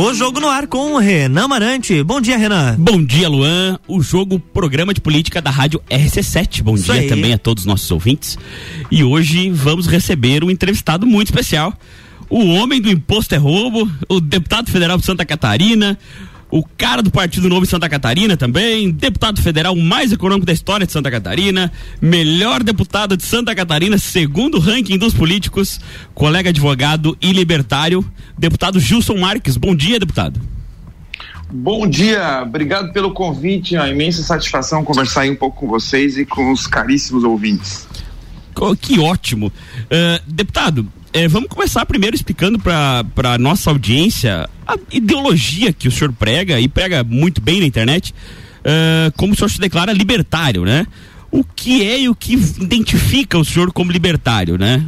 O jogo no ar com o Renan Marante. Bom dia, Renan. Bom dia, Luan. O jogo Programa de Política da Rádio RC7. Bom Isso dia aí. também a todos os nossos ouvintes. E hoje vamos receber um entrevistado muito especial. O homem do imposto é roubo, o deputado federal de Santa Catarina, o cara do Partido Novo em Santa Catarina também, deputado federal mais econômico da história de Santa Catarina, melhor deputado de Santa Catarina, segundo ranking dos políticos, colega advogado e libertário, deputado Gilson Marques. Bom dia, deputado. Bom dia, obrigado pelo convite, é uma imensa satisfação conversar aí um pouco com vocês e com os caríssimos ouvintes. Que ótimo. Uh, deputado, é, vamos começar primeiro explicando para a nossa audiência a ideologia que o senhor prega e prega muito bem na internet, uh, como o senhor se declara libertário, né? O que é e o que identifica o senhor como libertário, né?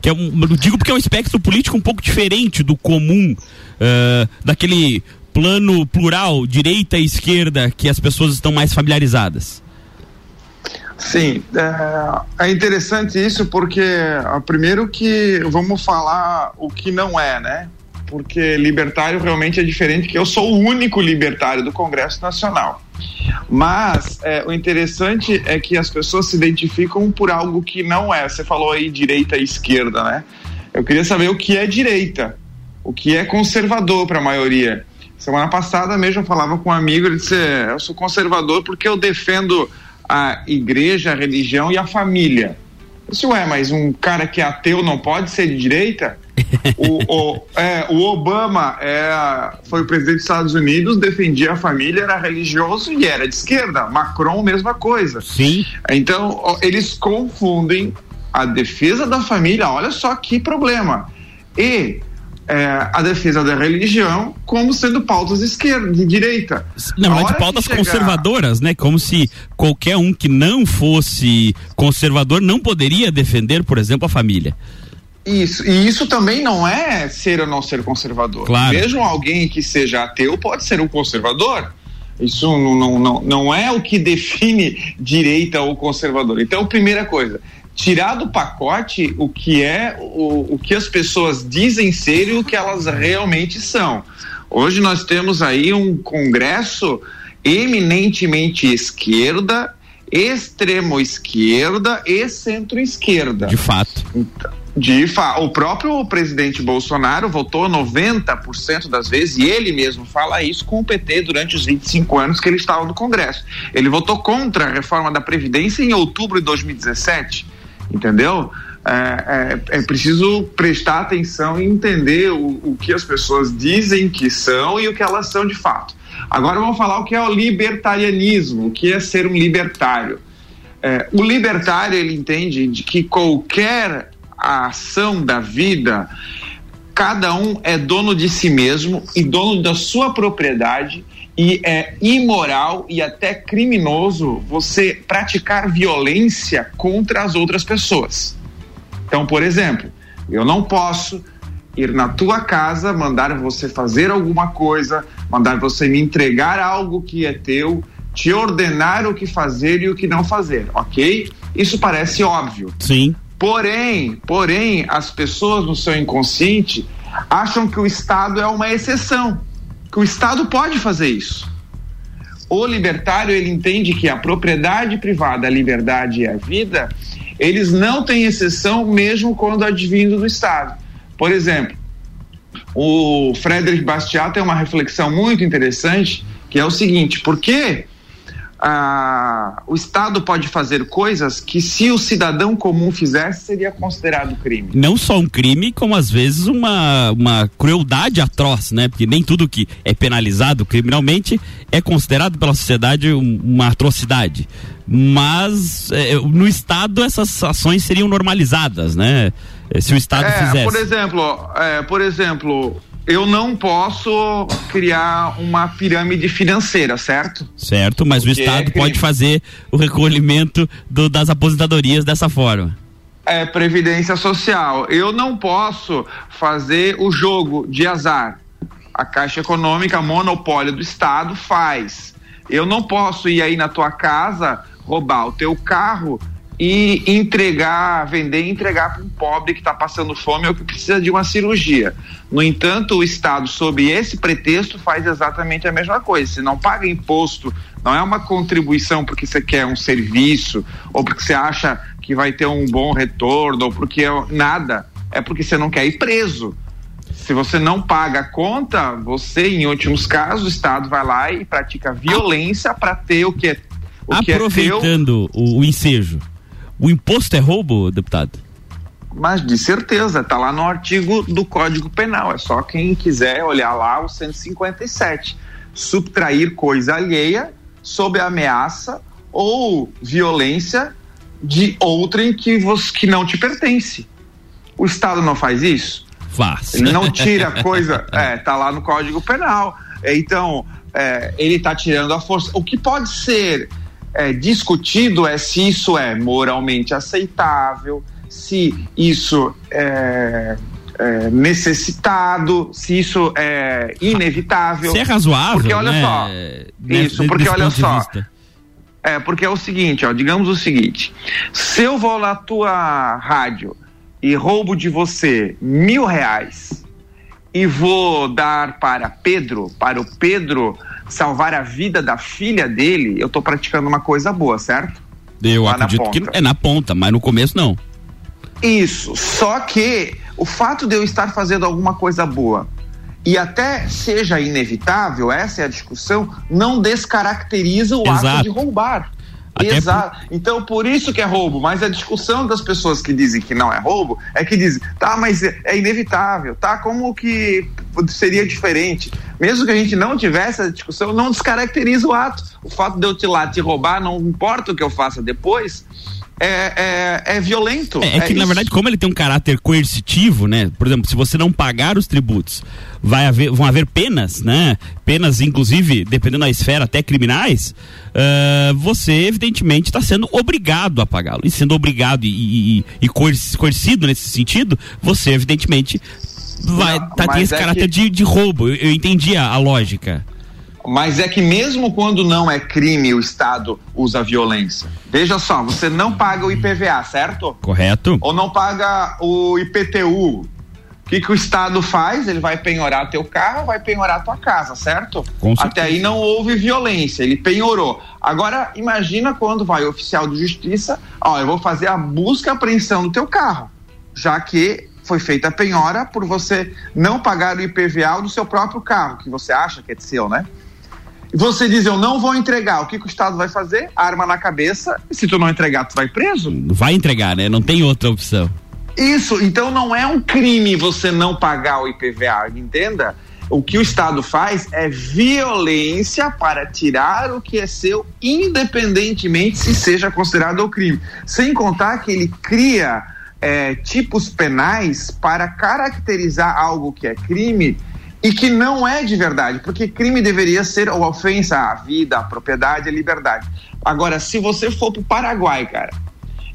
Que é um, eu digo porque é um espectro político um pouco diferente do comum, uh, daquele plano plural, direita e esquerda, que as pessoas estão mais familiarizadas. Sim, é, é, interessante isso porque, primeiro que vamos falar o que não é, né? Porque libertário realmente é diferente, que eu sou o único libertário do Congresso Nacional. Mas é, o interessante é que as pessoas se identificam por algo que não é. Você falou aí direita e esquerda, né? Eu queria saber o que é direita, o que é conservador para a maioria. Semana passada mesmo eu falava com um amigo, ele disse: é, Eu sou conservador porque eu defendo a igreja, a religião e a família. Isso é, mas um cara que é ateu não pode ser de direita? o, o, é, o Obama é, foi o presidente dos Estados Unidos, defendia a família, era religioso e era de esquerda. Macron, mesma coisa. Sim. Então, eles confundem a defesa da família, olha só que problema. E é, a defesa da religião como sendo pautas de esquerda, de direita. Na verdade, pautas chegar... conservadoras, né? Como se qualquer um que não fosse conservador não poderia defender, por exemplo, a família. Isso, e isso também não é ser ou não ser conservador. Claro. Mesmo alguém que seja ateu pode ser um conservador. Isso não, não, não, não é o que define direita ou conservador. Então, primeira coisa, tirar do pacote o que é o, o que as pessoas dizem ser e o que elas realmente são. Hoje nós temos aí um congresso eminentemente esquerda, extremo esquerda e centro-esquerda. De fato. Então, de fa o próprio presidente Bolsonaro votou 90% das vezes, e ele mesmo fala isso com o PT durante os 25 anos que ele estava no Congresso. Ele votou contra a reforma da Previdência em outubro de 2017 entendeu? É, é, é, preciso prestar atenção e entender o, o que as pessoas dizem que são e o que elas são de fato. Agora vamos falar o que é o libertarianismo, o que é ser um libertário. É, o libertário ele entende de que qualquer ação da vida, cada um é dono de si mesmo e dono da sua propriedade e é imoral e até criminoso você praticar violência contra as outras pessoas. Então, por exemplo, eu não posso ir na tua casa, mandar você fazer alguma coisa, mandar você me entregar algo que é teu, te ordenar o que fazer e o que não fazer, ok? Isso parece óbvio. Sim. Porém, porém, as pessoas no seu inconsciente acham que o Estado é uma exceção que o Estado pode fazer isso. O libertário ele entende que a propriedade privada, a liberdade e a vida, eles não têm exceção mesmo quando advindo do Estado. Por exemplo, o Frederic Bastiat tem uma reflexão muito interessante que é o seguinte: por que ah, o Estado pode fazer coisas que, se o cidadão comum fizesse, seria considerado crime. Não só um crime, como às vezes uma, uma crueldade atroz, né? Porque nem tudo que é penalizado criminalmente é considerado pela sociedade uma atrocidade. Mas é, no Estado essas ações seriam normalizadas, né? Se o Estado é, fizesse. Por exemplo, é, por exemplo, eu não posso criar uma pirâmide financeira, certo? Certo, mas Porque o Estado é pode fazer o recolhimento do, das aposentadorias dessa forma. É previdência social. Eu não posso fazer o jogo de azar. A Caixa Econômica, monopólio do Estado, faz. Eu não posso ir aí na tua casa roubar o teu carro e entregar, vender e entregar para um pobre que está passando fome ou que precisa de uma cirurgia. No entanto, o Estado, sob esse pretexto, faz exatamente a mesma coisa. Se não paga imposto, não é uma contribuição porque você quer um serviço ou porque você acha que vai ter um bom retorno ou porque é nada, é porque você não quer ir preso. Se você não paga a conta, você, em últimos casos, o Estado vai lá e pratica violência para ter o que é. O Aproveitando que é o, o ensejo, o imposto é roubo, deputado? Mas de certeza, está lá no artigo do Código Penal. É só quem quiser olhar lá o 157. Subtrair coisa alheia sob ameaça ou violência de outrem que, você, que não te pertence. O Estado não faz isso? Faz. Ele não tira coisa. é, tá lá no Código Penal. Então, é, ele está tirando a força. O que pode ser é, discutido é se isso é moralmente aceitável, se isso é, é, necessitado, se isso é inevitável. Se é razoável. Porque olha né? só. Isso, porque olha só. É, porque é o seguinte, ó, digamos o seguinte: se eu vou na tua rádio e roubo de você mil reais e vou dar para Pedro, para o Pedro salvar a vida da filha dele, eu estou praticando uma coisa boa, certo? Eu Lá acredito que é na ponta, mas no começo não. Isso, só que o fato de eu estar fazendo alguma coisa boa e até seja inevitável, essa é a discussão, não descaracteriza o Exato. ato de roubar. Exato. Por... Então, por isso que é roubo. Mas a discussão das pessoas que dizem que não é roubo é que dizem, tá, mas é inevitável, tá? Como que seria diferente? Mesmo que a gente não tivesse essa discussão, não descaracteriza o ato. O fato de eu te lá te roubar, não importa o que eu faça depois, é, é, é, violento. É, é que, na verdade, como ele tem um caráter coercitivo, né? Por exemplo, se você não pagar os tributos, vai haver, vão haver penas, né? Penas, inclusive, dependendo da esfera, até criminais. Uh, você, evidentemente, está sendo obrigado a pagá-lo. E sendo obrigado e, e, e coercido nesse sentido, você, evidentemente, vai tá, ter esse é caráter que... de, de roubo. Eu, eu entendi a, a lógica. Mas é que mesmo quando não é crime, o Estado usa violência. Veja só, você não paga o IPVA, certo? Correto. Ou não paga o IPTU. O que, que o Estado faz? Ele vai penhorar teu carro, vai penhorar tua casa, certo? Até aí não houve violência, ele penhorou. Agora, imagina quando vai o oficial de justiça, ó, eu vou fazer a busca e apreensão do teu carro, já que foi feita a penhora por você não pagar o IPVA do seu próprio carro, que você acha que é seu, né? Você diz, eu não vou entregar, o que, que, o Estado vai fazer? Arma na cabeça, e se tu não entregar, tu vai preso? Vai entregar, né? Não tem outra opção. Isso, então não é um crime você não pagar o IPVA, entenda? O que o Estado faz é violência para tirar o que é seu, independentemente se seja considerado o crime. Sem contar que ele cria é, tipos penais para caracterizar algo que é crime e que não é de verdade, porque crime deveria ser ou ofensa à vida, à propriedade, à liberdade. Agora, se você for pro Paraguai, cara,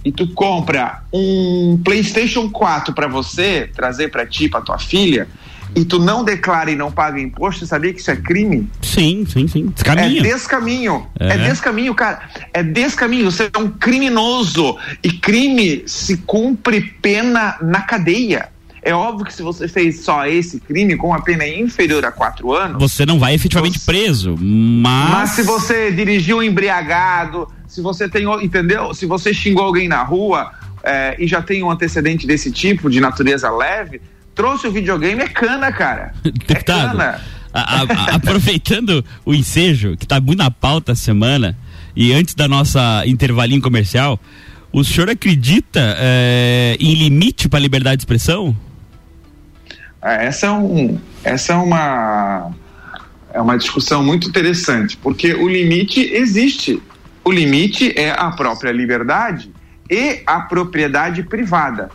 e tu compra um PlayStation 4 para você trazer para ti, para tua filha, e tu não declara e não paga imposto, você sabia que isso é crime? Sim, sim, sim. Descaminho. É descaminho. É. é descaminho, cara. É descaminho. Você é um criminoso. E crime se cumpre pena na cadeia. É óbvio que se você fez só esse crime com uma pena inferior a quatro anos. Você não vai efetivamente você... preso, mas. Mas se você dirigiu embriagado, se você tem. Entendeu? Se você xingou alguém na rua é, e já tem um antecedente desse tipo, de natureza leve, trouxe o videogame, é cana, cara. Deputado, é cana. A, a, aproveitando o ensejo, que está muito na pauta essa semana, e antes da nossa intervalinho comercial, o senhor acredita é, em limite para a liberdade de expressão? Ah, essa é, um, essa é uma é uma discussão muito interessante, porque o limite existe. O limite é a própria liberdade e a propriedade privada.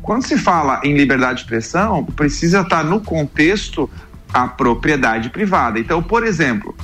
Quando se fala em liberdade de expressão, precisa estar no contexto a propriedade privada. Então, por exemplo,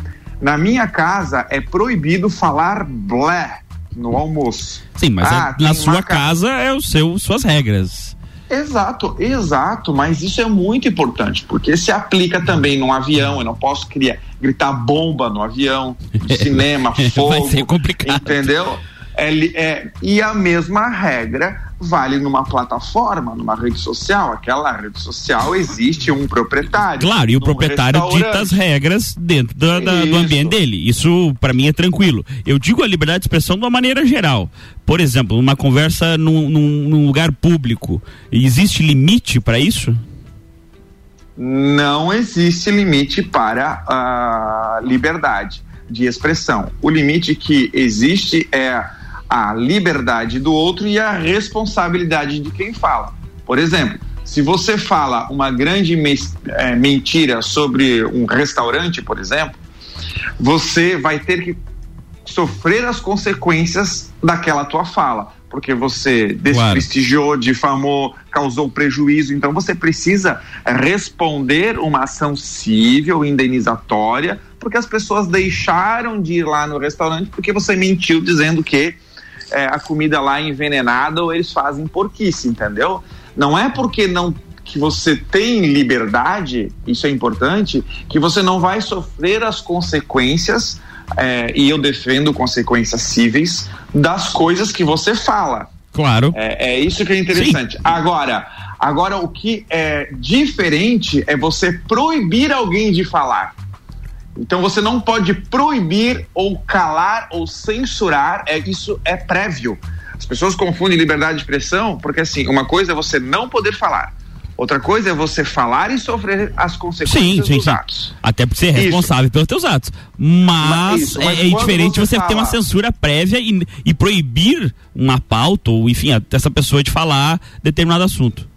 na minha casa é proibido falar blé no almoço. Sim, mas ah, é, na sua casa é o seu suas regras. Exato, exato, mas isso é muito importante, porque se aplica também num avião, eu não posso criar, gritar bomba no avião, no cinema, fogo. Vai ser complicado. Entendeu? É, é, e a mesma regra vale numa plataforma, numa rede social. Aquela rede social existe um proprietário. Claro, e o proprietário dita as regras dentro da, da, do ambiente dele. Isso, para mim, é tranquilo. Eu digo a liberdade de expressão de uma maneira geral. Por exemplo, uma conversa num, num, num lugar público, existe limite para isso? Não existe limite para a liberdade de expressão. O limite que existe é a liberdade do outro e a responsabilidade de quem fala. Por exemplo, se você fala uma grande me é, mentira sobre um restaurante, por exemplo, você vai ter que sofrer as consequências daquela tua fala, porque você desprestigiou, claro. difamou, causou prejuízo. Então você precisa responder uma ação civil, indenizatória, porque as pessoas deixaram de ir lá no restaurante porque você mentiu dizendo que é, a comida lá é envenenada ou eles fazem porquice, entendeu? Não é porque não que você tem liberdade, isso é importante, que você não vai sofrer as consequências, é, e eu defendo consequências cíveis, das coisas que você fala. Claro. É, é isso que é interessante. Sim. Agora, agora, o que é diferente é você proibir alguém de falar. Então você não pode proibir ou calar ou censurar, é, isso é prévio. As pessoas confundem liberdade de expressão porque assim, uma coisa é você não poder falar. Outra coisa é você falar e sofrer as consequências sim, sim, dos sim. atos. Até porque você é responsável isso. pelos teus atos. Mas, isso, mas é, é diferente você, você ter uma censura prévia e, e, proibir uma pauta, ou enfim, essa pessoa de falar determinado assunto.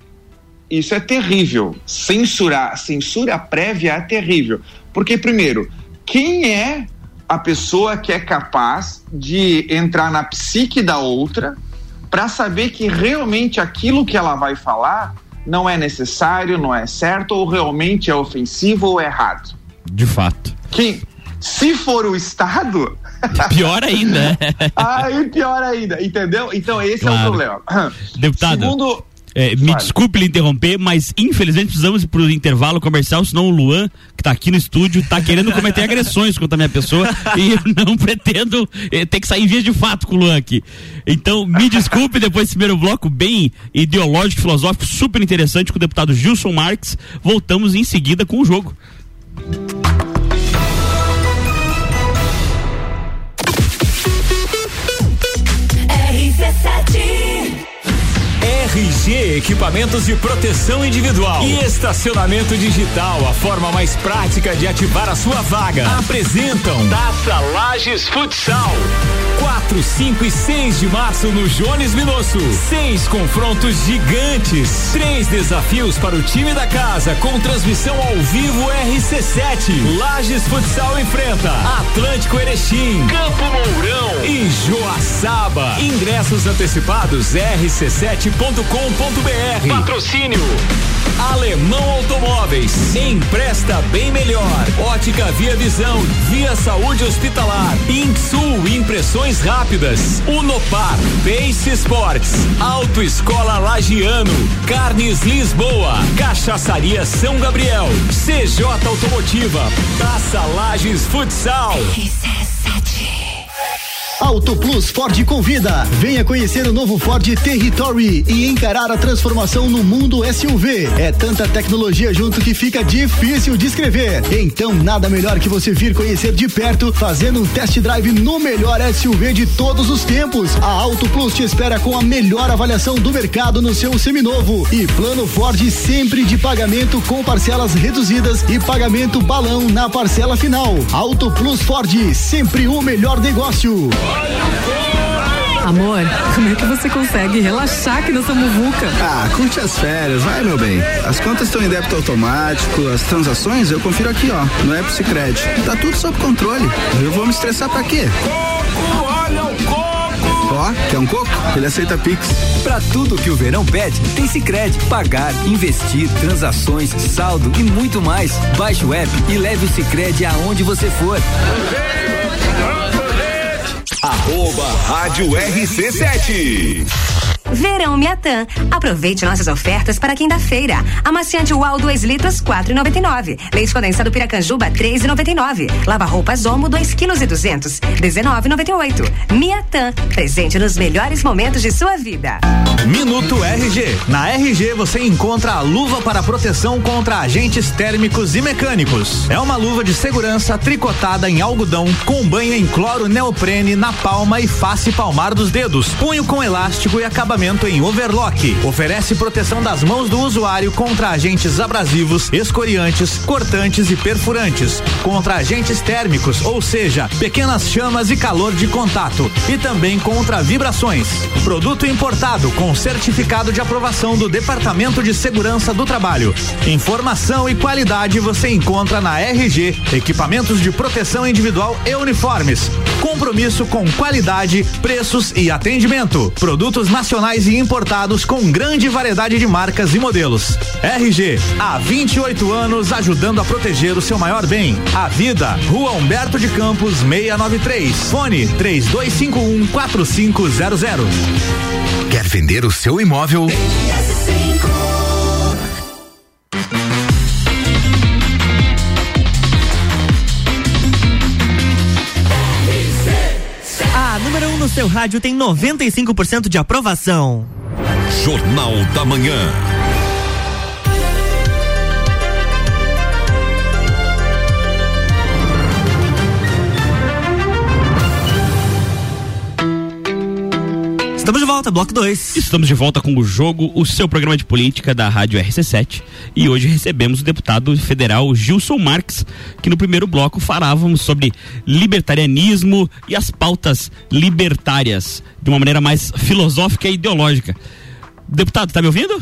Isso é terrível. Censurar, censura prévia é terrível. Porque, primeiro, quem é a pessoa que é capaz de entrar na psique da outra para saber que realmente aquilo que ela vai falar não é necessário, não é certo, ou realmente é ofensivo ou errado? De fato. Quem? Se for o Estado. Pior ainda. Aí pior ainda, entendeu? Então esse claro. é o problema. Deputado. Segundo, é, me desculpe lhe interromper, mas infelizmente precisamos ir pro intervalo comercial, senão o Luan, que tá aqui no estúdio, tá querendo cometer agressões contra a minha pessoa e eu não pretendo eh, ter que sair em vias de fato com o Luan aqui. Então, me desculpe, depois desse primeiro bloco bem ideológico, filosófico, super interessante com o deputado Gilson Marques, voltamos em seguida com o jogo. RG Equipamentos de Proteção Individual e Estacionamento Digital, a forma mais prática de ativar a sua vaga. Apresentam Taça Lages Futsal. 4, 5 e 6 de março no Jones Minosso. Seis confrontos gigantes. Três desafios para o time da casa com transmissão ao vivo RC7. Lages Futsal enfrenta Atlântico Erechim, Campo Mourão e Joaçaba. Ingressos antecipados rc7.com com.br Patrocínio Alemão Automóveis. Empresta bem melhor. Ótica Via Visão. Via Saúde Hospitalar. Insul Impressões Rápidas. Unopar. Base Sports. Autoescola Lagiano. Carnes Lisboa. Cachaçaria São Gabriel. CJ Automotiva. Taça Lages Futsal. Auto Plus Ford convida. Venha conhecer o novo Ford Territory e encarar a transformação no mundo SUV. É tanta tecnologia junto que fica difícil de escrever. Então, nada melhor que você vir conhecer de perto, fazendo um test drive no melhor SUV de todos os tempos. A Auto Plus te espera com a melhor avaliação do mercado no seu seminovo e plano Ford sempre de pagamento com parcelas reduzidas e pagamento balão na parcela final. Auto Plus Ford, sempre o melhor negócio. Amor, como é que você consegue relaxar aqui nessa muvuca? Ah, curte as férias, vai meu bem. As contas estão em débito automático, as transações eu confiro aqui, ó, no App Sicredi. Tá tudo sob controle. Eu vou me estressar pra quê? Coco, olha o coco! Ó, quer um coco? Ele aceita Pix. Pra tudo que o verão pede, tem Sicredi. Pagar, investir, transações, saldo e muito mais. Baixe o app e leve o Sicredi aonde você for. Arroba Rádio RC7. Verão Miatã. Aproveite nossas ofertas para quinta-feira. Amaciante Uau 2 litros 4,99. Leite condensado Piracanjuba 3,99. Lava roupas Omo 2 quilos e 200 19,98. Miatã. Presente nos melhores momentos de sua vida. Minuto RG. Na RG você encontra a luva para proteção contra agentes térmicos e mecânicos. É uma luva de segurança tricotada em algodão com banho em cloro neoprene na palma e face palmar dos dedos. Punho com elástico e acabamento em overlock. Oferece proteção das mãos do usuário contra agentes abrasivos, escoriantes, cortantes e perfurantes. Contra agentes térmicos, ou seja, pequenas chamas e calor de contato. E também contra vibrações. Produto importado com certificado de aprovação do Departamento de Segurança do Trabalho. Informação e qualidade você encontra na RG, equipamentos de proteção individual e uniformes. Compromisso com qualidade, preços e atendimento. Produtos nacionais e importados com grande variedade de marcas e modelos. RG, há 28 anos ajudando a proteger o seu maior bem, a vida. Rua Humberto de Campos, 693. Fone 3251 4500. Quer vender o seu imóvel? Rádio tem 95% de aprovação. Jornal da Manhã. Estamos de volta, bloco 2. Estamos de volta com o jogo, o seu programa de política da Rádio RC7. E hoje recebemos o deputado federal Gilson Marques, que no primeiro bloco falávamos sobre libertarianismo e as pautas libertárias, de uma maneira mais filosófica e ideológica. Deputado, tá me ouvindo?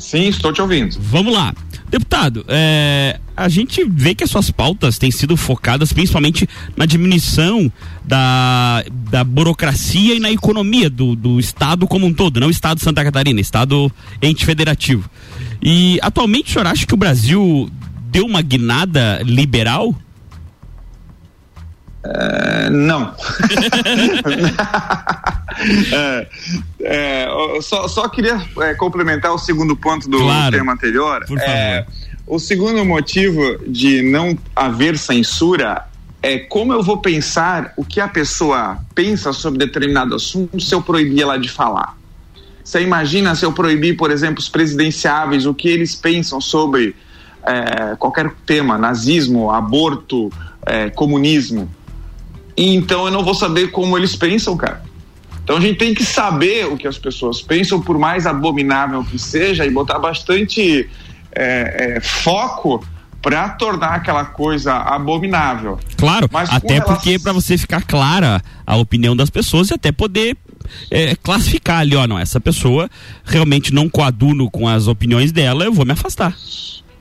Sim, estou te ouvindo. Vamos lá. Deputado, é, a gente vê que as suas pautas têm sido focadas principalmente na diminuição da, da burocracia e na economia do, do Estado como um todo, não o Estado de Santa Catarina, Estado ente federativo. E atualmente o senhor acha que o Brasil deu uma guinada liberal? É, não. é, é, só, só, queria é, complementar o segundo ponto do claro. tema anterior. É, o segundo motivo de não haver censura é como eu vou pensar o que a pessoa pensa sobre determinado assunto se eu proibir ela de falar. Você imagina se eu proibir, por exemplo, os presidenciáveis, o que eles pensam sobre é, qualquer tema, nazismo, aborto, é, comunismo. Então eu não vou saber como eles pensam, cara. Então a gente tem que saber o que as pessoas pensam, por mais abominável que seja, e botar bastante é, é, foco para tornar aquela coisa abominável. Claro, Mas até relação- porque para você ficar clara a opinião das pessoas e até poder é, classificar ali, ó, não, essa pessoa realmente não coaduno com as opiniões dela, eu vou me afastar.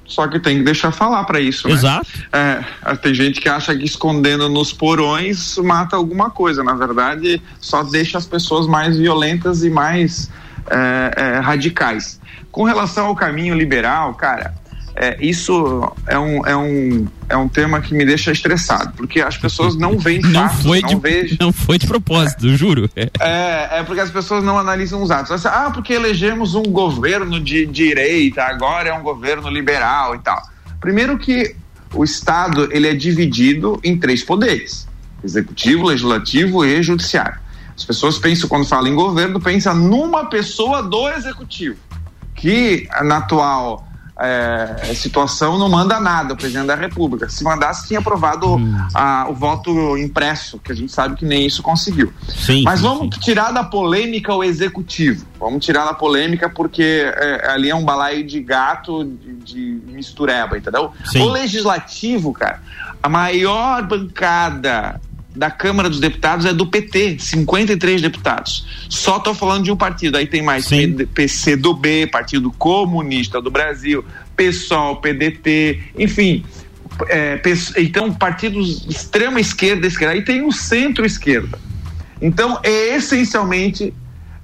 Só que tem que deixar falar para isso. né? Exato. É, tem gente que acha que escondendo nos porões mata alguma coisa. Na verdade, só deixa as pessoas mais violentas e mais é, é, radicais. Com relação ao caminho liberal, cara, é, isso é um, é, um, é um tema que me deixa estressado, porque as pessoas não veem Não fatos, foi, não de, não foi de propósito, juro. é, é porque as pessoas não analisam os atos. Ah, porque elegemos um governo de direita, agora é um governo liberal e tal. Primeiro que o Estado ele é dividido em três poderes: executivo, legislativo e judiciário. As pessoas pensam quando falam em governo, pensam numa pessoa do executivo, que na atual é, situação não manda nada, o presidente da República. Se mandasse, tinha aprovado ah, o voto impresso, que a gente sabe que nem isso conseguiu. Sim, Mas sim, vamos tirar da polêmica o executivo. Vamos tirar da polêmica porque é, ali é um balaio de gato de, de mistureba, entendeu? Sim. O legislativo, cara, a maior bancada da Câmara dos Deputados é do PT, 53 deputados. Só tô falando de um partido. Aí tem mais Sim. PD, PCdoB, Partido Comunista do Brasil, PSOL, PDT, enfim. é, então, partidos de extrema esquerda, esquerda. Aí tem o centro-esquerda. Então, é essencialmente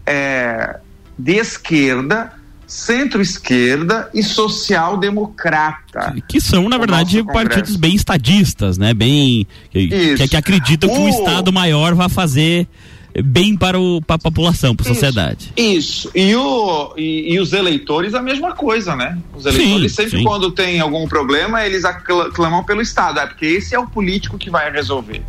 é, de esquerda, centro-esquerda e social-democrata. Que são, na O verdade, partidos bem estadistas, né? Bem. Que, que, acreditam que o O- Estado maior vai fazer bem para, o, para a população, para a sociedade. Isso. E, o, e, e, os eleitores a mesma coisa, né? Os eleitores sim, sempre sim. quando tem algum problema, eles clamam pelo Estado, é porque esse é o político que vai resolver.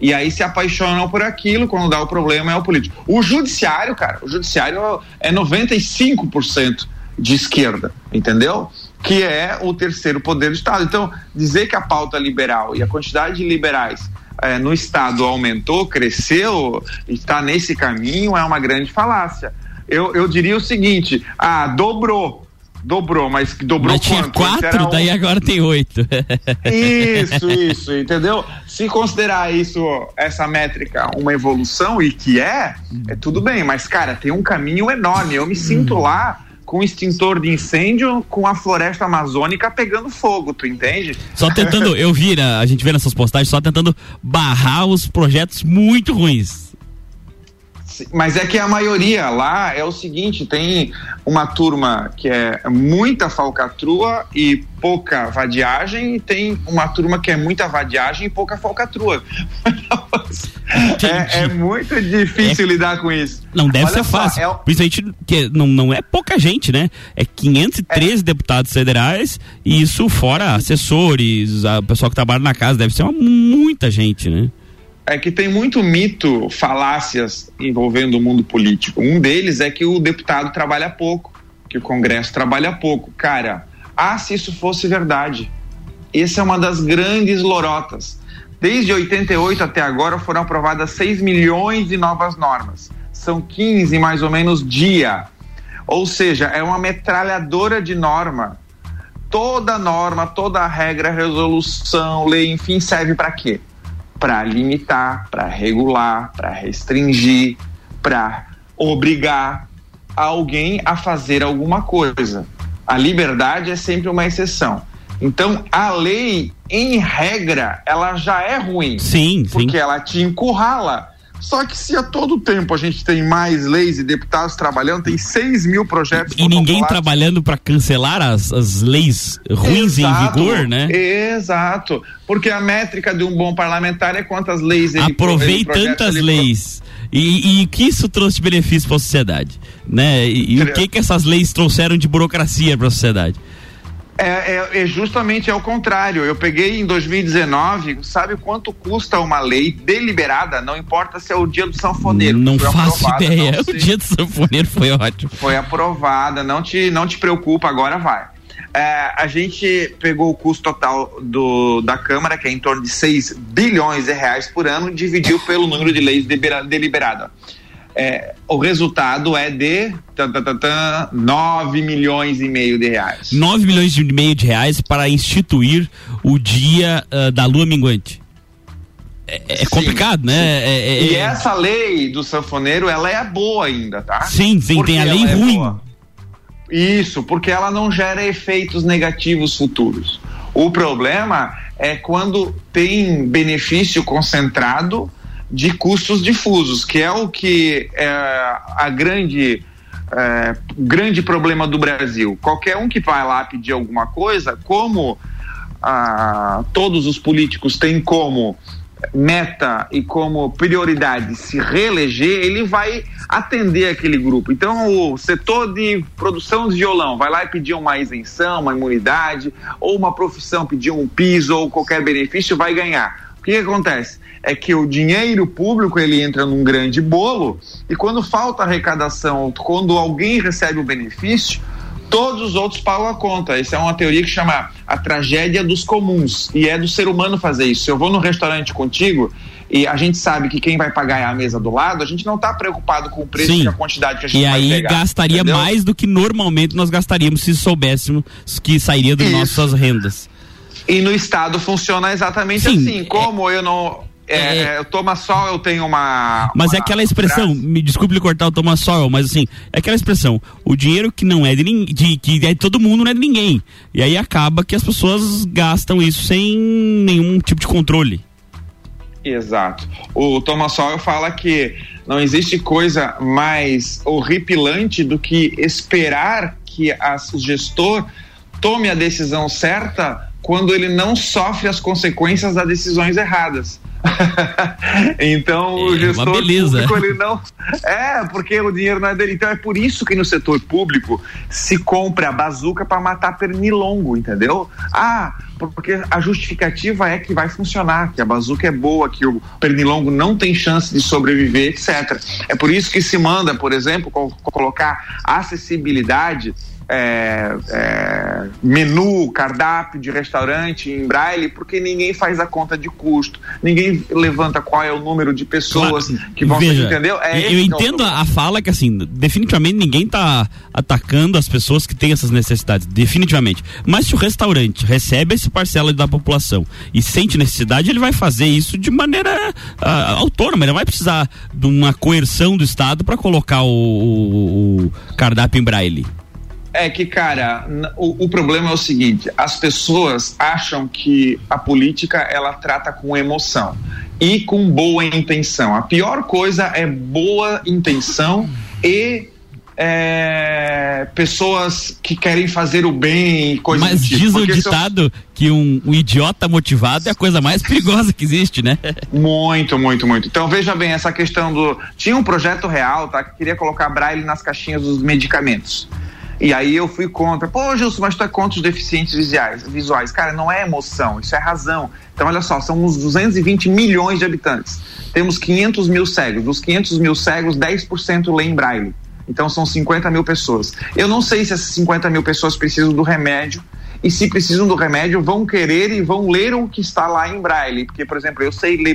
E aí se apaixonam por aquilo, quando dá o problema é o político. O judiciário, cara, o judiciário é 95% de esquerda, entendeu? Que é o terceiro poder do Estado. Então, dizer que a pauta liberal e a quantidade de liberais é, no Estado aumentou, cresceu, está nesse caminho, é uma grande falácia. Eu, eu diria o seguinte: ah, dobrou. Dobrou, mas dobrou mas tinha quanto? quatro, daí agora tem oito. Isso, isso, entendeu? Se considerar isso, essa métrica, uma evolução, e que é, é tudo bem, mas, cara, tem um caminho enorme. Eu me sinto lá com extintor de incêndio com a floresta amazônica pegando fogo, tu entende? Só tentando, eu vi, né, a gente vê nessas postagens, só tentando barrar os projetos muito ruins. Mas é que a maioria lá é o seguinte: tem uma turma que é muita falcatrua e pouca vadiagem, e tem uma turma que é muita vadiagem e pouca falcatrua. é, é, muito difícil é, lidar com isso. Não deve Olha ser só, fácil. É, Principalmente que não, não é pouca gente, né? É 513 é. deputados federais e isso fora assessores, a pessoal que trabalha na casa, deve ser uma, muita gente, né? É que tem muito mito, falácias envolvendo o mundo político. Um deles é que o deputado trabalha pouco, que o Congresso trabalha pouco. Cara, ah, se isso fosse verdade. Essa é uma das grandes lorotas. Desde 88 até agora foram aprovadas 6 milhões de novas normas. São 15 mais ou menos dia. Ou seja, é uma metralhadora de norma. Toda norma, toda regra, resolução, lei, enfim, serve para quê? Para limitar, para regular, para restringir, para obrigar alguém a fazer alguma coisa. A liberdade é sempre uma exceção. Então, a lei, em regra, ela já é ruim. Sim, porque sim. ela te encurrala. Só que se a todo tempo a gente tem mais leis e deputados trabalhando, tem 6 mil projetos. E ninguém trabalhando para cancelar as, as leis ruins Exato, em vigor, né? Exato. Porque a métrica de um bom parlamentar é quantas leis ele Aprovei tantas leis. E, e que isso trouxe de benefício para a sociedade, né? E, e o que que essas leis trouxeram de burocracia para a sociedade? É, é, é, justamente ao contrário. Eu peguei em 2019, sabe quanto custa uma lei deliberada? Não importa se é o dia do sanfoneiro. Não faço ideia. Não o dia do sanfoneiro foi ótimo. Foi aprovada. Não te, não te preocupa, agora vai. É, a gente pegou o custo total do, da Câmara, que é em torno de 6 bilhões de reais por ano, dividiu pelo número de leis deliberadas é, o resultado é de tan, tan, tan, 9 milhões e meio de reais. 9 milhões e meio de reais para instituir o dia uh, da lua minguante. É, é complicado, né? É, é, e essa lei do sanfoneiro, ela é boa ainda, tá? Sim, sim, tem a lei é ruim. Isso, porque ela não gera efeitos negativos futuros. O problema é quando tem benefício concentrado de custos difusos, que é o que é a grande é, grande problema do Brasil. Qualquer um que vai lá pedir alguma coisa, como ah, todos os políticos têm como meta e como prioridade se reeleger, ele vai atender aquele grupo. Então, o setor de produção de violão vai lá e pedir uma isenção, uma imunidade, ou uma profissão pedir um piso ou qualquer benefício, vai ganhar. O que, que acontece? é que o dinheiro público ele entra num grande bolo e quando falta arrecadação, quando alguém recebe o benefício, todos os outros pagam a conta. Essa é uma teoria que chama a tragédia dos comuns e é do ser humano fazer isso. Se eu vou no restaurante contigo e a gente sabe que quem vai pagar é a mesa do lado, a gente não está preocupado com o preço Sim. e a quantidade que a gente e vai aí gastaria entendeu? mais do que normalmente nós gastaríamos se soubéssemos que sairia das nossas rendas. E no estado funciona exatamente Sim, assim. Como é... eu não é, é, toma sol, eu tenho uma. Mas uma, é aquela expressão, me desculpe lhe cortar o toma sol, mas assim, é aquela expressão, o dinheiro que não é de ninguém, de, que é de todo mundo não é de ninguém. E aí acaba que as pessoas gastam isso sem nenhum tipo de controle. Exato. O Thomas Sowell fala que não existe coisa mais horripilante do que esperar que a, o gestor tome a decisão certa quando ele não sofre as consequências das decisões erradas. então o É, gestor uma beleza. público ele não é porque o dinheiro não é dele. Então é por isso que no setor público se compra a bazuca para matar pernilongo, entendeu? Ah, porque a justificativa é que vai funcionar, que a bazuca é boa, que o pernilongo não tem chance de sobreviver, etc. É por isso que se manda, por exemplo, co- colocar acessibilidade é, é, menu, cardápio de restaurante em braille, porque ninguém faz a conta de custo, ninguém levanta qual é o número de pessoas que vão Veja, entendeu? É eu, esse é entendo a, fala que assim, definitivamente ninguém tá atacando as pessoas que têm essas necessidades, definitivamente. Mas se o restaurante recebe essa parcela da população e sente necessidade, ele vai fazer isso de maneira ah, autônoma, ele não vai precisar de uma coerção do Estado para colocar o, o- o cardápio em braille. É que, cara, o, o problema é o seguinte: as pessoas acham que a política ela trata com emoção e com boa intenção. A pior coisa é boa intenção e é, pessoas que querem fazer o bem e coisa Mas tipo. diz o Porque se eu- ditado que um, um idiota motivado é a coisa mais perigosa que existe, né? Muito, muito, muito. Então veja bem essa questão do. Tinha um projeto real, tá? Que queria colocar braille nas caixinhas dos medicamentos. E aí eu fui contra. Pô, Gilson, mas tu é contra os deficientes visuais. visuais. Cara, não é emoção, isso é razão. Então, olha só, são uns 220 milhões de habitantes. Temos 500 mil cegos. Dos 500 mil cegos, 10% leem braille. Então, são 50 mil pessoas. Eu não sei se essas 50 mil pessoas precisam do remédio. E se precisam do remédio, vão querer e vão ler o que está lá em braille. Porque, por exemplo, eu sei ler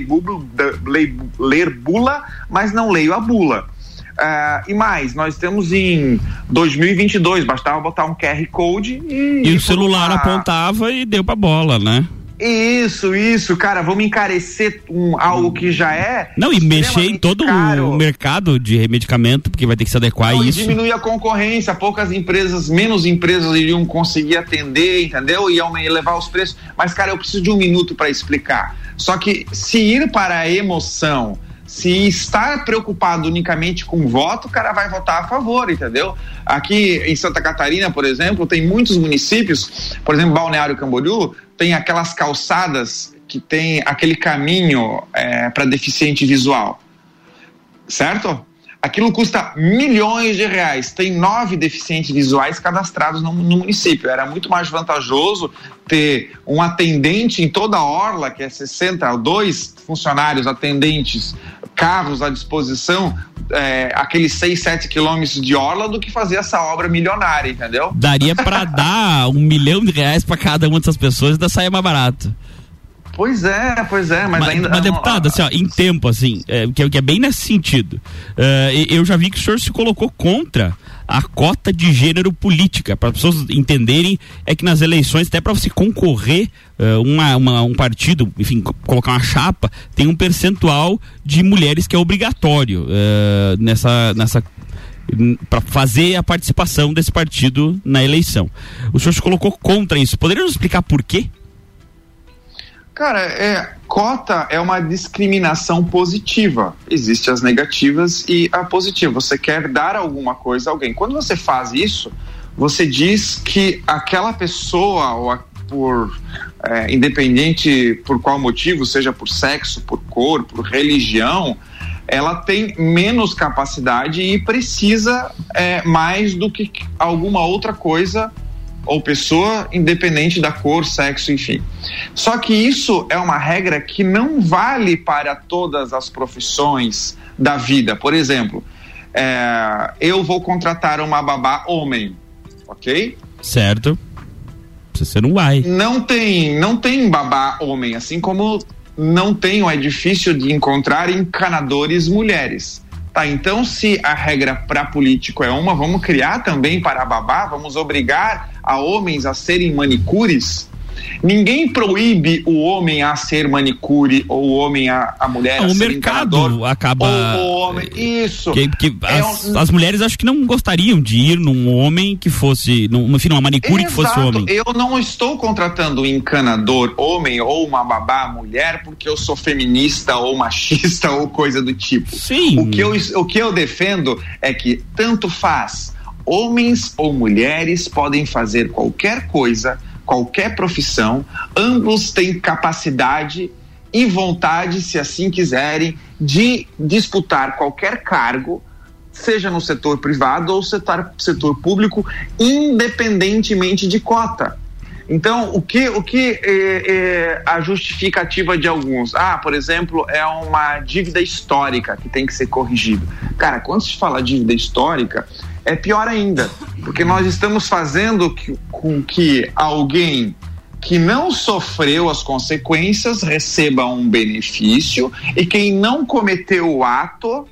bula, mas não leio a bula. Ah, e mais, nós estamos em 2022, bastava botar um QR Code e. E o celular apontava e deu pra bola, né? Isso, isso, cara, vamos encarecer um, algo que já é. Não, e mexer em todo caro. o mercado de medicamento, porque vai ter que se adequar a Não, e isso. diminuir a concorrência, poucas empresas, menos empresas iriam conseguir atender, entendeu? E elevar os preços. Mas, cara, eu preciso de um minuto para explicar. Só que se ir para a emoção, se estar preocupado unicamente com voto, o cara vai votar a favor, entendeu? Aqui em Santa Catarina, por exemplo, tem muitos municípios, por exemplo, Balneário Camboriú, tem aquelas calçadas que tem aquele caminho para deficiente visual certo? Aquilo custa milhões de reais. Tem nove deficientes visuais cadastrados no, no município. Era muito mais vantajoso ter um atendente em toda a orla, que é 60, dois funcionários atendentes, carros à disposição, é, aqueles 6, 7 quilômetros de orla, do que fazer essa obra milionária, entendeu? Daria pra dar um milhão de reais pra cada uma dessas pessoas e ainda saia mais barato. Pois é, pois é, mas, Mas, ainda. mas, deputado, assim, ó, em tempo, assim, é, que, é- é bem nesse sentido. É, e- eu já vi que o senhor se colocou contra a cota de gênero política, para as pessoas entenderem, é que nas eleições, até para você concorrer, é, uma, uma- um partido, enfim, co- colocar uma chapa, tem um percentual de mulheres que é obrigatório é, nessa. nessa para fazer a participação desse partido na eleição. O senhor se colocou contra isso. Poderia nos explicar por quê? Cara, é, cota é uma discriminação positiva. Existem as negativas e a positiva. Você quer dar alguma coisa a alguém. Quando você faz isso, você diz que aquela pessoa, ou a- por é, independente por qual motivo, seja por sexo, por cor, por religião, ela tem menos capacidade e precisa é, mais do que alguma outra coisa ou pessoa, independente da cor, sexo, enfim. Só que isso é uma regra que não vale para todas as profissões da vida. Por exemplo, é, eu vou contratar uma babá homem, ok? Certo. Você não vai. Não tem, não tem babá homem, assim como não tem ou é difícil de encontrar encanadores mulheres. Tá, então se a regra para político é uma, vamos criar também para babá, vamos obrigar a homens a serem manicures. Ninguém proíbe o homem a ser manicure ou o homem a, a mulher Não, a o ser mercado acaba- ou o homem, isso. Que, que É as, um- as mulheres acho que não gostariam de ir num homem que fosse, num, enfim, numa manicure que fosse Exato. homem. Eu não estou contratando um encanador homem ou uma babá mulher porque eu sou feminista ou machista ou coisa do tipo. Sim. O que eu, o que eu defendo é que tanto faz. Homens ou mulheres podem fazer qualquer coisa, qualquer profissão, ambos têm capacidade e vontade, se assim quiserem, de disputar qualquer cargo, seja no setor privado ou setor, setor público, independentemente de cota. Então, o que, o que é, é, a justificativa de alguns? Ah, por exemplo, é uma dívida histórica que tem que ser corrigida. Cara, quando se fala dívida histórica, é pior ainda, porque nós estamos fazendo que, com que alguém que não sofreu as consequências receba um benefício e quem não cometeu o ato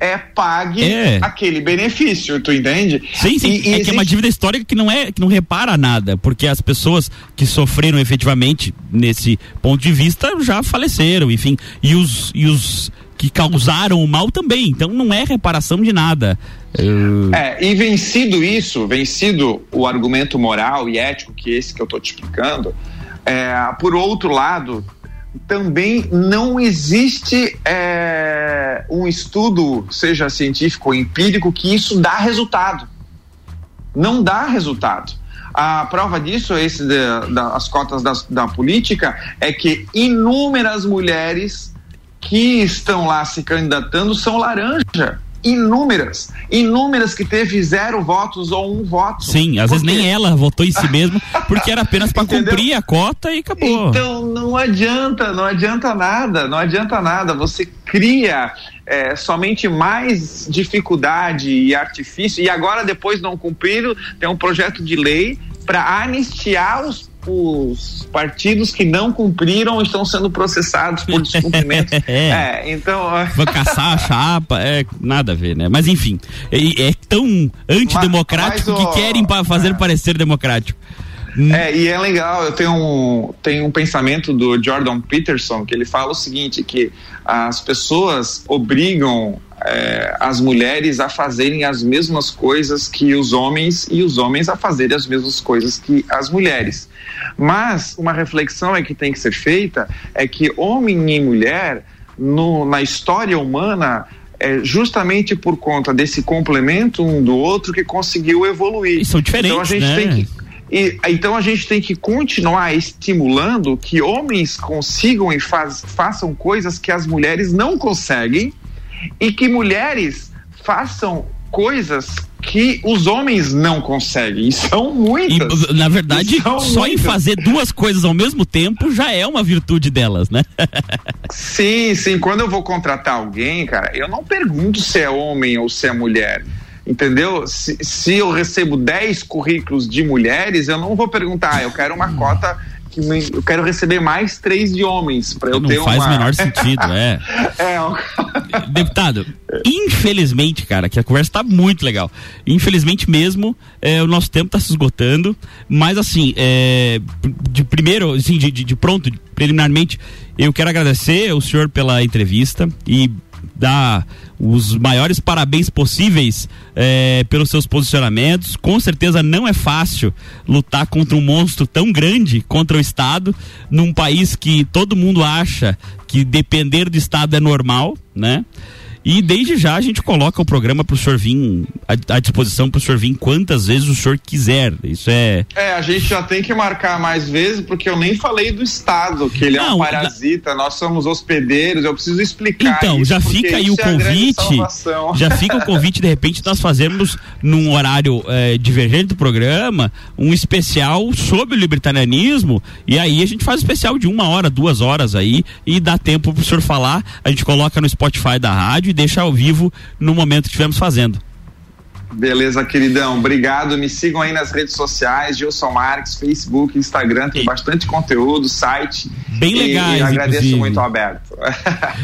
é pague é. aquele benefício, tu entende? Sim, sim. E, e é existe... que é uma dívida histórica que não é que não repara nada, porque as pessoas que sofreram efetivamente nesse ponto de vista já faleceram, enfim, e os e os que causaram o mal também. Então não é reparação de nada. É, e vencido isso, vencido o argumento moral e ético que esse que eu estou te explicando, é, por outro lado, também não existe é, um estudo, seja científico ou empírico, que isso dá resultado. Não dá resultado. A prova disso, esse as cotas da política, é que inúmeras mulheres que estão lá se candidatando são laranja inúmeras, inúmeras que teve zero votos ou um voto. Sim, às vezes nem ela votou em si mesma, porque era apenas para cumprir a cota e acabou. Então não adianta, não adianta nada, não adianta nada. Você cria é, somente mais dificuldade e artifício, e agora depois não cumpriram, tem um projeto de lei para anistiar os os partidos que não cumpriram estão sendo processados por descumprimento. é. é. então. Vou caçar a chapa, é nada a ver, né? Mas enfim, é, é tão antidemocrático mas, mas, que querem fazer é. parecer democrático. Hum. É, e é legal, eu tenho um, tenho um pensamento do Jordan Peterson que ele fala o seguinte, que as pessoas obrigam é, as mulheres a fazerem as mesmas coisas que os homens e os homens a fazerem as mesmas coisas que as mulheres. Mas uma reflexão é que tem que ser feita é que homem e mulher no, na história humana é justamente por conta desse complemento um do outro que conseguiu evoluir. E são diferentes, então a gente né? tem que e, então a gente tem que continuar estimulando que homens consigam e faz, façam coisas que as mulheres não conseguem e que mulheres façam coisas que os homens não conseguem. E são muitas. E, na verdade, só muitas. em fazer duas coisas ao mesmo tempo já é uma virtude delas, né? sim, sim. Quando eu vou contratar alguém, cara, eu não pergunto se é homem ou se é mulher. Entendeu? Se, se eu recebo 10 currículos de mulheres, eu não vou perguntar, ah, eu quero uma cota que me, eu quero receber mais três de homens para eu não ter faz uma... o menor sentido, é. é um... Deputado, infelizmente, cara, que a conversa tá muito legal. Infelizmente mesmo, é, o nosso tempo tá se esgotando, mas assim, é, de primeiro, assim, de, de, de pronto, preliminarmente, eu quero agradecer o senhor pela entrevista e dar os maiores parabéns possíveis é, pelos seus posicionamentos. Com certeza não é fácil lutar contra um monstro tão grande contra o Estado, num país que todo mundo acha que depender do Estado é normal, né? E desde já a gente coloca o programa para o senhor vir à, à disposição para o senhor vir quantas vezes o senhor quiser. Isso é. É, a gente já tem que marcar mais vezes, porque eu nem falei do Estado, que ele Não, é um parasita, nós somos hospedeiros, eu preciso explicar. Então, isso, já fica aí o é convite. Já fica o convite, de repente, nós fazermos num horário é, divergente do programa, um especial sobre o libertarianismo, e aí a gente faz um especial de uma hora, duas horas aí, e dá tempo para o senhor falar, a gente coloca no Spotify da rádio e deixa ao vivo no momento que estivermos fazendo. Beleza, queridão. Obrigado. Me sigam aí nas redes sociais, Gilson Marques, Facebook, Instagram, tem e... bastante conteúdo, site. Bem legal. E agradeço inclusive. muito, Alberto.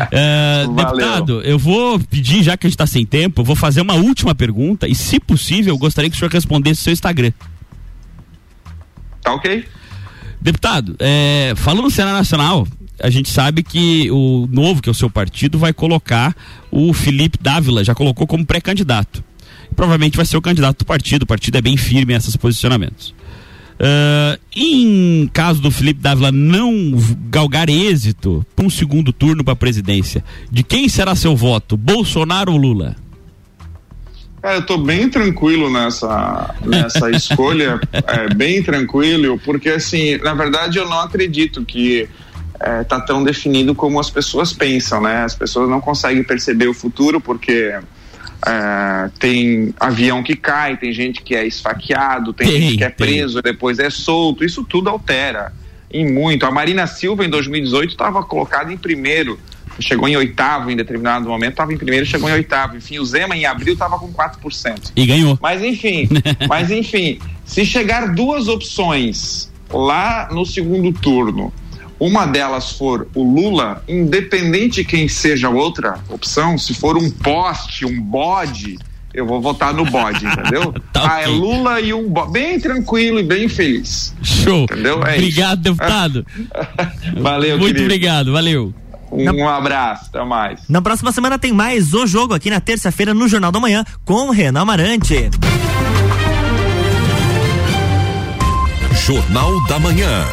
Uh, deputado, eu vou pedir, já que a gente está sem tempo, vou fazer uma última pergunta e, se possível, eu gostaria que o senhor respondesse seu Instagram. Tá ok. Deputado, é, falando no Senado Nacional, a gente sabe que o novo, que é o seu partido, vai colocar o Felipe Dávila, já colocou como pré-candidato. Provavelmente vai ser o candidato do partido, o partido é bem firme em esses posicionamentos. Uh, em caso do Felipe Dávila não galgar êxito para um segundo turno para a presidência, de quem será seu voto, Bolsonaro ou Lula? eu estou bem tranquilo nessa, nessa escolha, é, bem tranquilo, porque assim, na verdade eu não acredito que é, tá tão definido como as pessoas pensam, né? As pessoas não conseguem perceber o futuro porque é, tem avião que cai, tem gente que é esfaqueado, tem, tem gente que é preso, tem. depois é solto. Isso tudo altera em muito. A Marina Silva em 2018 estava colocada em primeiro, chegou em oitavo em determinado momento, estava em primeiro, chegou em oitavo. Enfim, o Zema em abril estava com 4%. E ganhou. Mas enfim, mas enfim, se chegar duas opções lá no segundo turno uma delas for o Lula, independente de quem seja a outra opção, se for um poste, um bode, eu vou votar no bode, entendeu? tá ah, é Lula e um bode. Bem tranquilo e bem feliz. Show. Entendeu? É obrigado, isso. deputado. valeu, Muito querido. obrigado, valeu. Um na... abraço, até mais. Na próxima semana tem mais o jogo aqui na terça-feira no Jornal da Manhã com Renan Amarante. Jornal da Manhã.